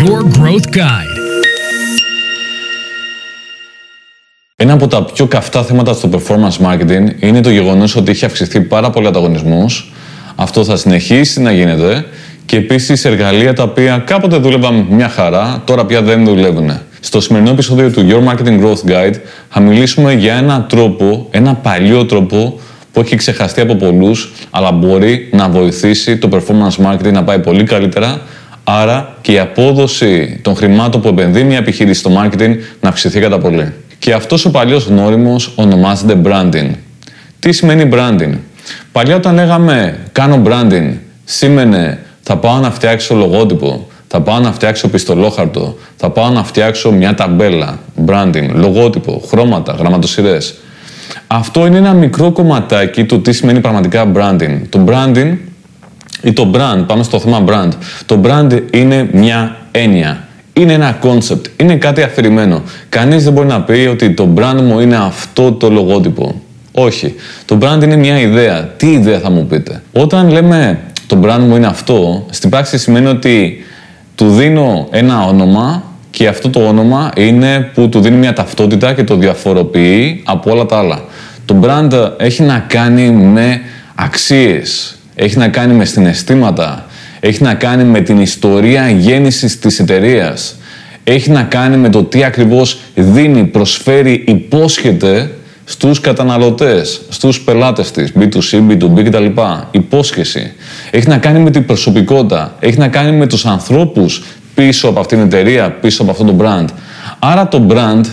Your Growth Guide. Ένα από τα πιο καυτά θέματα στο performance marketing είναι το γεγονός ότι έχει αυξηθεί πάρα πολύ ανταγωνισμός. Αυτό θα συνεχίσει να γίνεται και επίσης εργαλεία τα οποία κάποτε δούλευαν μια χαρά, τώρα πια δεν δουλεύουν. Στο σημερινό επεισόδιο του Your Marketing Growth Guide θα μιλήσουμε για ένα τρόπο, ένα παλιό τρόπο που έχει ξεχαστεί από πολλούς, αλλά μπορεί να βοηθήσει το performance marketing να πάει πολύ καλύτερα, άρα και η απόδοση των χρημάτων που επενδύει μια επιχείρηση στο marketing να αυξηθεί κατά πολύ. Και αυτός ο παλιός γνώριμος ονομάζεται branding. Τι σημαίνει branding? Παλιά όταν λέγαμε κάνω branding, σήμαινε θα πάω να φτιάξω λογότυπο, θα πάω να φτιάξω πιστολόχαρτο, θα πάω να φτιάξω μια ταμπέλα, branding, λογότυπο, χρώματα, γραμματοσυρές. Αυτό είναι ένα μικρό κομματάκι του τι σημαίνει πραγματικά branding. Το branding ή το brand, πάμε στο θέμα brand. Το brand είναι μια έννοια. Είναι ένα concept, είναι κάτι αφηρημένο. Κανείς δεν μπορεί να πει ότι το brand μου είναι αυτό το λογότυπο. Όχι. Το brand είναι μια ιδέα. Τι ιδέα θα μου πείτε; Όταν λέμε το brand μου είναι αυτό, στην πράξη σημαίνει ότι του δίνω ένα όνομα και αυτό το όνομα είναι που του δίνει μια ταυτότητα και το διαφοροποιεί από όλα τα άλλα. Το brand έχει να κάνει με αξίες, έχει να κάνει με συναισθήματα, έχει να κάνει με την ιστορία γέννησης της εταιρείας. έχει να κάνει με το τι ακριβώς δίνει, προσφέρει, υπόσχεται στους καταναλωτές, στους πελάτες της, B2C, B2B κτλ. Υπόσχεση. Έχει να κάνει με την προσωπικότητα, έχει να κάνει με τους ανθρώπους πίσω από αυτήν την εταιρεία, πίσω από αυτό το brand. Άρα το brand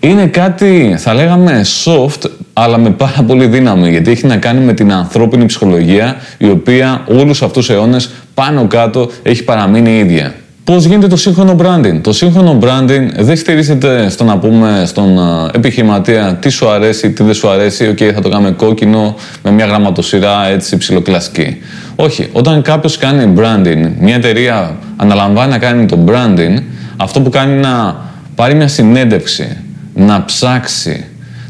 είναι κάτι, θα λέγαμε, soft, αλλά με πάρα πολύ δύναμη, γιατί έχει να κάνει με την ανθρώπινη ψυχολογία, η οποία όλους αυτούς τους αιώνες πάνω κάτω έχει παραμείνει ίδια. Πώς γίνεται το σύγχρονο branding; Το σύγχρονο branding δεν στηρίζεται στο να πούμε στον επιχειρηματία τι σου αρέσει, τι δεν σου αρέσει. Οκ, θα το κάνουμε κόκκινο με μια γραμματοσειρά έτσι ψιλοκλασική. Όχι. Όταν κάποιος κάνει branding, μια εταιρεία αναλαμβάνει να κάνει το branding, αυτό που κάνει είναι να πάρει μια συνέντευξη, να ψάξει,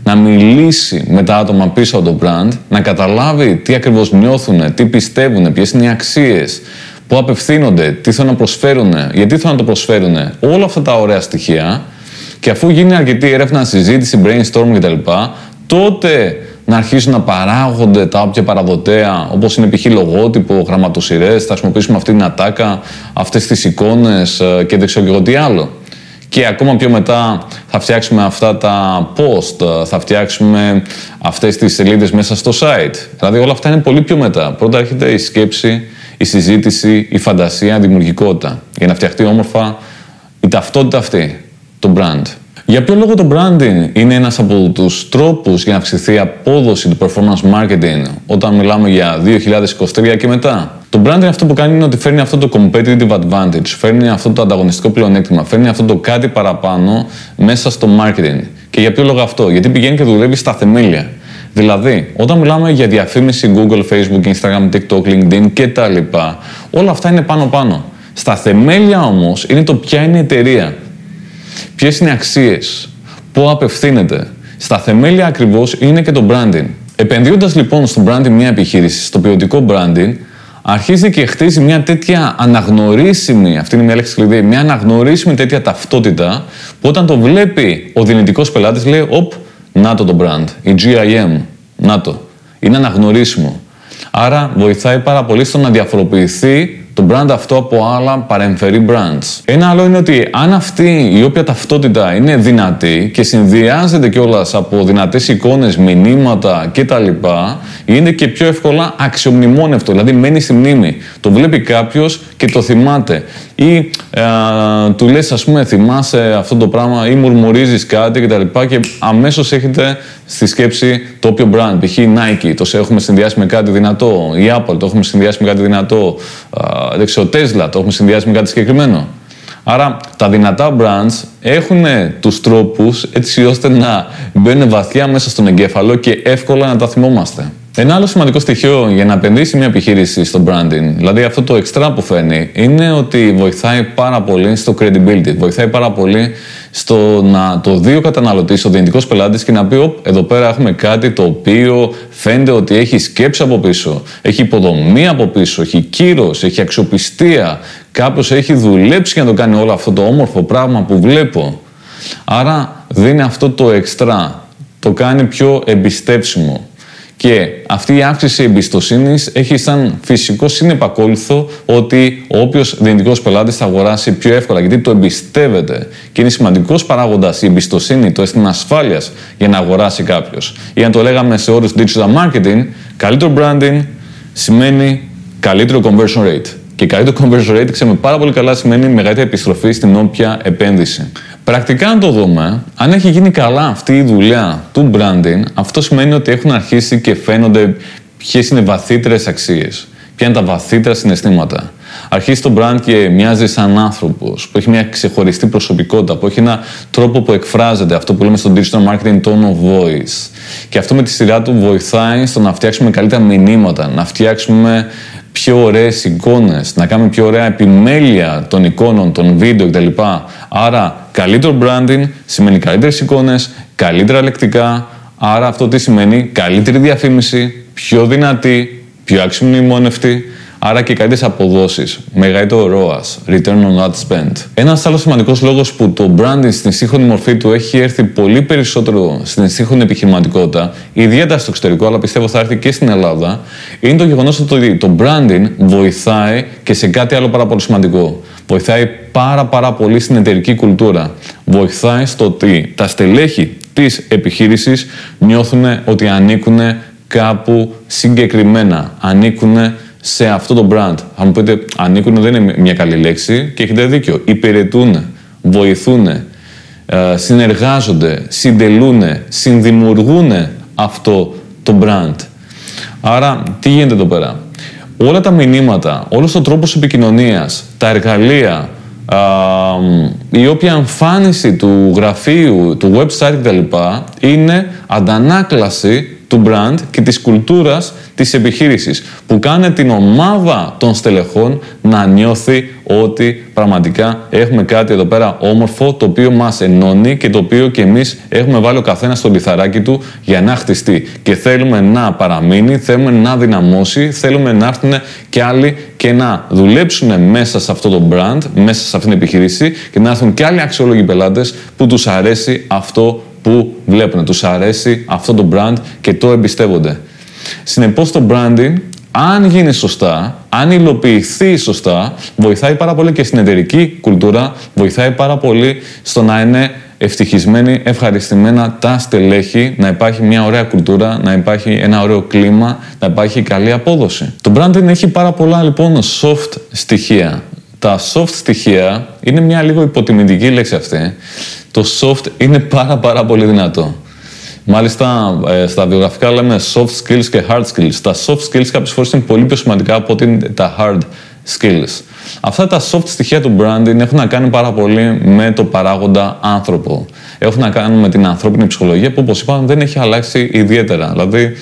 να μιλήσει με τα άτομα πίσω από το brand, να καταλάβει τι ακριβώς νιώθουν, τι πιστεύουν, ποιες είναι οι αξίες, πού απευθύνονται, τι θέλουν να προσφέρουν, γιατί θέλουν να το προσφέρουν, όλα αυτά τα ωραία στοιχεία και αφού γίνει αρκετή έρευνα, συζήτηση, brainstorm κτλ., τότε να αρχίσουν να παράγονται τα όποια παραδοτέα, όπως είναι π.χ. λογότυπο, γραμματοσυρές, θα χρησιμοποιήσουμε αυτή την ατάκα, αυτές τις εικόνες ε, και δεν ξέρω και εγώ τι άλλο. Και ακόμα πιο μετά θα φτιάξουμε αυτά τα post, θα φτιάξουμε αυτές τις σελίδες μέσα στο site. Δηλαδή όλα αυτά είναι πολύ πιο μετά. Πρώτα έρχεται η σκέψη, η συζήτηση, η φαντασία, η δημιουργικότητα. Για να φτιαχτεί όμορφα η ταυτότητα αυτή, το brand. Για ποιο λόγο το branding είναι ένας από τους τρόπους για να αυξηθεί η απόδοση του performance marketing όταν μιλάμε για 2023 και μετά; Το branding αυτό που κάνει είναι ότι φέρνει αυτό το competitive advantage, φέρνει αυτό το ανταγωνιστικό πλεονέκτημα, φέρνει αυτό το κάτι παραπάνω μέσα στο marketing. Και για ποιο λόγο αυτό, γιατί πηγαίνει και δουλεύει στα θεμέλια. Δηλαδή, όταν μιλάμε για διαφήμιση Google, Facebook, Instagram, TikTok, LinkedIn κτλ., όλα αυτά είναι πάνω-πάνω. Στα θεμέλια όμως είναι το ποια είναι η εταιρεία, ποιες είναι οι αξίες, πού απευθύνεται. Στα θεμέλια ακριβώς είναι και το branding. Επενδύοντας λοιπόν στο branding μια επιχείρηση, στο ποιοτικό branding, αρχίζει και χτίζει μια τέτοια αναγνωρίσιμη, αυτή είναι μια λέξη κλειδί, μια αναγνωρίσιμη τέτοια ταυτότητα που όταν το βλέπει ο δυνητικός πελάτης λέει: Οπ, να το το brand, η GIM, να το. Είναι αναγνωρίσιμο. Άρα βοηθάει πάρα πολύ στο να διαφοροποιηθεί το brand αυτό από άλλα παρεμφερή brands. Ένα άλλο είναι ότι αν αυτή η όποια ταυτότητα είναι δυνατή και συνδυάζεται κιόλας από δυνατές εικόνες, μηνύματα κτλ., είναι και πιο εύκολα αξιομνημόνευτο. Δηλαδή μένει στη μνήμη. Το βλέπει κάποιος και το θυμάται. Ή ε, του λες, ας πούμε, θυμάσαι αυτό το πράγμα ή μουρμουρίζεις κάτι κτλ. Και, και αμέσως έχετε στη σκέψη το όποιο brand. Π.χ. Nike, το έχουμε συνδυάσει με κάτι δυνατό. Η Apple, το έχουμε συνδυάσει με κάτι δυνατό. Δεν ξέρω, Tesla, το έχουμε συνδυάσει με κάτι συγκεκριμένο. Άρα τα δυνατά brands έχουν τους τρόπους έτσι ώστε να μπαίνουν βαθιά μέσα στον εγκέφαλο και εύκολα να τα θυμόμαστε. Ένα άλλο σημαντικό στοιχείο για να επενδύσει μια επιχείρηση στο branding, δηλαδή αυτό το extra που φέρνει, είναι ότι βοηθάει πάρα πολύ στο credibility. Βοηθάει πάρα πολύ στο να το δει ο καταναλωτής, ο δυνητικός πελάτης και να πει: Εδώ πέρα έχουμε κάτι το οποίο φαίνεται ότι έχει σκέψη από πίσω, έχει υποδομή από πίσω, έχει κύρος, έχει αξιοπιστία. Κάποιος έχει δουλέψει για να το κάνει όλο αυτό το όμορφο πράγμα που βλέπω. Άρα δίνει αυτό το εξτρά, το κάνει πιο εμπιστεύσιμο. Και αυτή η αύξηση εμπιστοσύνης έχει σαν φυσικό συνεπακόλουθο ότι όποιο δυνητικός πελάτης θα αγοράσει πιο εύκολα γιατί το εμπιστεύεται. Και είναι σημαντικός παράγοντας η εμπιστοσύνη, το αίσθημα ασφάλειας για να αγοράσει κάποιος. Ή αν το λέγαμε σε όρους digital marketing, καλύτερο branding σημαίνει καλύτερο conversion rate. Και καλύτερο conversion rate, ξέρουμε πάρα πολύ καλά, σημαίνει μεγαλύτερη επιστροφή στην όποια επένδυση. Πρακτικά να το δούμε, αν έχει γίνει καλά αυτή η δουλειά του branding, αυτό σημαίνει ότι έχουν αρχίσει και φαίνονται ποιες είναι βαθύτερες αξίες, ποια είναι τα βαθύτερα συναισθήματα. Αρχίζει το brand και μοιάζει σαν άνθρωπος, που έχει μια ξεχωριστή προσωπικότητα, που έχει ένα τρόπο που εκφράζεται, αυτό που λέμε στο digital marketing tone of voice. Και αυτό με τη σειρά του βοηθάει στο να φτιάξουμε καλύτερα μηνύματα, να φτιάξουμε πιο ωραίες εικόνες, να κάνουμε πιο ωραία επιμέλεια των εικόνων, των βίντεο κτλ. Άρα καλύτερο branding σημαίνει καλύτερες εικόνες, καλύτερα λεκτικά, άρα αυτό τι σημαίνει καλύτερη διαφήμιση, πιο δυνατή, πιο αξιομνημόνευτη, άρα και καλύτερες αποδόσεις. Μεγαλύτερο ROAS, Return on Ad Spend. Ένας άλλος σημαντικός λόγος που το branding στην σύγχρονη μορφή του έχει έρθει πολύ περισσότερο στην σύγχρονη επιχειρηματικότητα, ιδιαίτερα στο εξωτερικό, αλλά πιστεύω θα έρθει και στην Ελλάδα, είναι το γεγονός ότι το branding βοηθάει και σε κάτι άλλο πάρα πολύ σημαντικό. Βοηθάει πάρα πάρα πολύ στην εταιρική κουλτούρα. Βοηθάει στο ότι τα στελέχη της επιχείρησης νιώθουν ότι ανήκουν κάπου συγκεκριμένα. Ανήκουν σε αυτό το brand. Θα μου πείτε, ανήκουν δεν είναι μια καλή λέξη και έχετε δίκιο. Υπηρετούν, βοηθούν, ε, συνεργάζονται, συντελούν, συνδημιουργούν αυτό το brand. Άρα, τι γίνεται εδώ πέρα; Όλα τα μηνύματα, όλος ο τρόπος επικοινωνίας, τα εργαλεία, η όποια εμφάνιση του γραφείου, του website κτλ. είναι αντανάκλαση του brand και της κουλτούρας της επιχείρησης που κάνει την ομάδα των στελεχών να νιώθει ότι πραγματικά έχουμε κάτι εδώ πέρα όμορφο το οποίο μας ενώνει και το οποίο και εμείς έχουμε βάλει ο καθένας στο λιθαράκι του για να χτιστεί και θέλουμε να παραμείνει, θέλουμε να δυναμώσει, θέλουμε να έρθουν και άλλοι και να δουλέψουν μέσα σε αυτό το brand, μέσα σε αυτήν την επιχείρηση και να έρθουν και άλλοι αξιόλογοι πελάτες που τους αρέσει αυτό που βλέπουν. Τους αρέσει αυτό το brand και το εμπιστεύονται. Συνεπώς το branding, αν γίνει σωστά, αν υλοποιηθεί σωστά, βοηθάει πάρα πολύ και στην εταιρική κουλτούρα, βοηθάει πάρα πολύ στο να είναι ευτυχισμένοι, ευχαριστημένα τα στελέχη, να υπάρχει μια ωραία κουλτούρα, να υπάρχει ένα ωραίο κλίμα, να υπάρχει καλή απόδοση. Το branding έχει πάρα πολλά λοιπόν soft στοιχεία. Τα soft στοιχεία είναι μια λίγο υποτιμητική λέξη αυτή. Το soft είναι πάρα πάρα πολύ δυνατό. Μάλιστα, ε, στα βιογραφικά λέμε soft skills και hard skills. Τα soft skills κάποιες φορές είναι πολύ πιο σημαντικά από ότι τα hard skills. Αυτά τα soft στοιχεία του branding έχουν να κάνουν πάρα πολύ με το παράγοντα άνθρωπο. Έχουν να κάνουν με την ανθρώπινη ψυχολογία που, όπως είπαμε, δεν έχει αλλάξει ιδιαίτερα. Δηλαδή,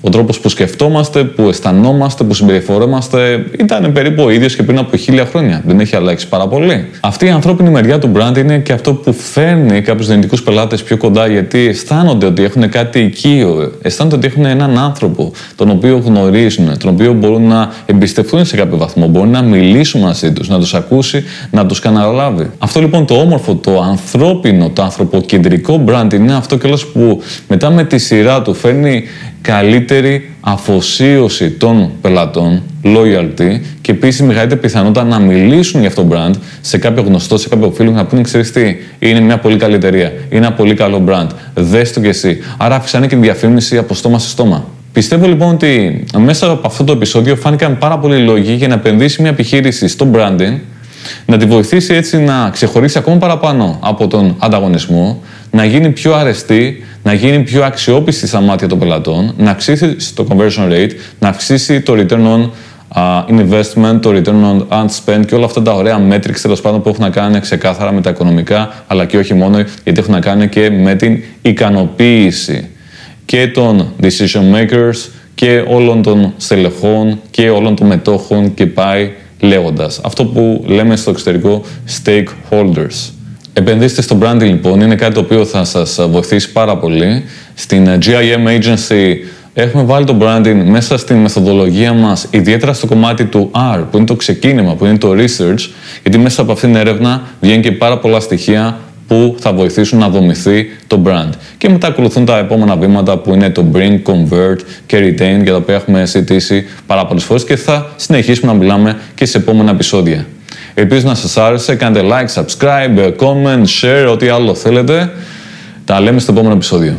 ο τρόπος που σκεφτόμαστε, που αισθανόμαστε, που συμπεριφορόμαστε ήταν περίπου ο ίδιος και πριν από χίλια χρόνια. Δεν έχει αλλάξει πάρα πολύ. Αυτή η ανθρώπινη μεριά του brand είναι και αυτό που φέρνει κάποιους δυνητικούς πελάτες πιο κοντά γιατί αισθάνονται ότι έχουν κάτι οικείο. Αισθάνονται ότι έχουν έναν άνθρωπο τον οποίο γνωρίζουν, τον οποίο μπορούν να εμπιστευτούν σε κάποιο βαθμό, μπορούν να μιλήσουν μαζί τους, να τους ακούσει, να τους καναλάβει. Αυτό λοιπόν το όμορφο, το ανθρώπινο, το ανθρωποκεντρικό brand είναι αυτό κιόλας που μετά με τη σειρά του φέρνει καλύτερη αφοσίωση των πελατών, loyalty και επίσης μεγαλύτερη πιθανότητα να μιλήσουν για αυτό το brand σε κάποιο γνωστό, σε κάποιο φίλο και να πούνε: Ξέρεις τι, είναι μια πολύ καλή εταιρεία, είναι ένα πολύ καλό brand. Δες το κι εσύ. Άρα αυξάνει και τη διαφήμιση από στόμα σε στόμα. Πιστεύω λοιπόν ότι μέσα από αυτό το επεισόδιο φάνηκαν πάρα πολλοί λόγοι για να επενδύσει μια επιχείρηση στο branding, να τη βοηθήσει έτσι να ξεχωρίσει ακόμα παραπάνω από τον ανταγωνισμό, να γίνει πιο αρεστή, να γίνει πιο αξιόπιστη στα μάτια των πελατών, να αυξήσει το conversion rate, να αυξήσει το return on investment, το return on ad spend και όλα αυτά τα ωραία metrics τέλος πάντων που έχουν να κάνουν ξεκάθαρα με τα οικονομικά, αλλά και όχι μόνο, γιατί έχουν να κάνουν και με την ικανοποίηση και των decision makers και όλων των στελεχών και όλων των μετόχων και πάει λέγοντας. Αυτό που λέμε στο εξωτερικό stakeholders. Επενδύστε στο branding λοιπόν είναι κάτι το οποίο θα σας βοηθήσει πάρα πολύ. Στην GIM Agency έχουμε βάλει το branding μέσα στη μεθοδολογία μας, ιδιαίτερα στο κομμάτι του R, που είναι το ξεκίνημα, που είναι το research, γιατί μέσα από αυτήν την έρευνα βγαίνουν και πάρα πολλά στοιχεία που θα βοηθήσουν να δομηθεί το brand. Και μετά ακολουθούν τα επόμενα βήματα που είναι το bring, convert και retain, για τα οποία έχουμε συζητήσει πάρα πολλές φορές και θα συνεχίσουμε να μιλάμε και σε επόμενα επεισόδια. Ελπίζω να σας άρεσε, κάντε like, subscribe, comment, share, ό,τι άλλο θέλετε. Τα λέμε στο επόμενο επεισόδιο.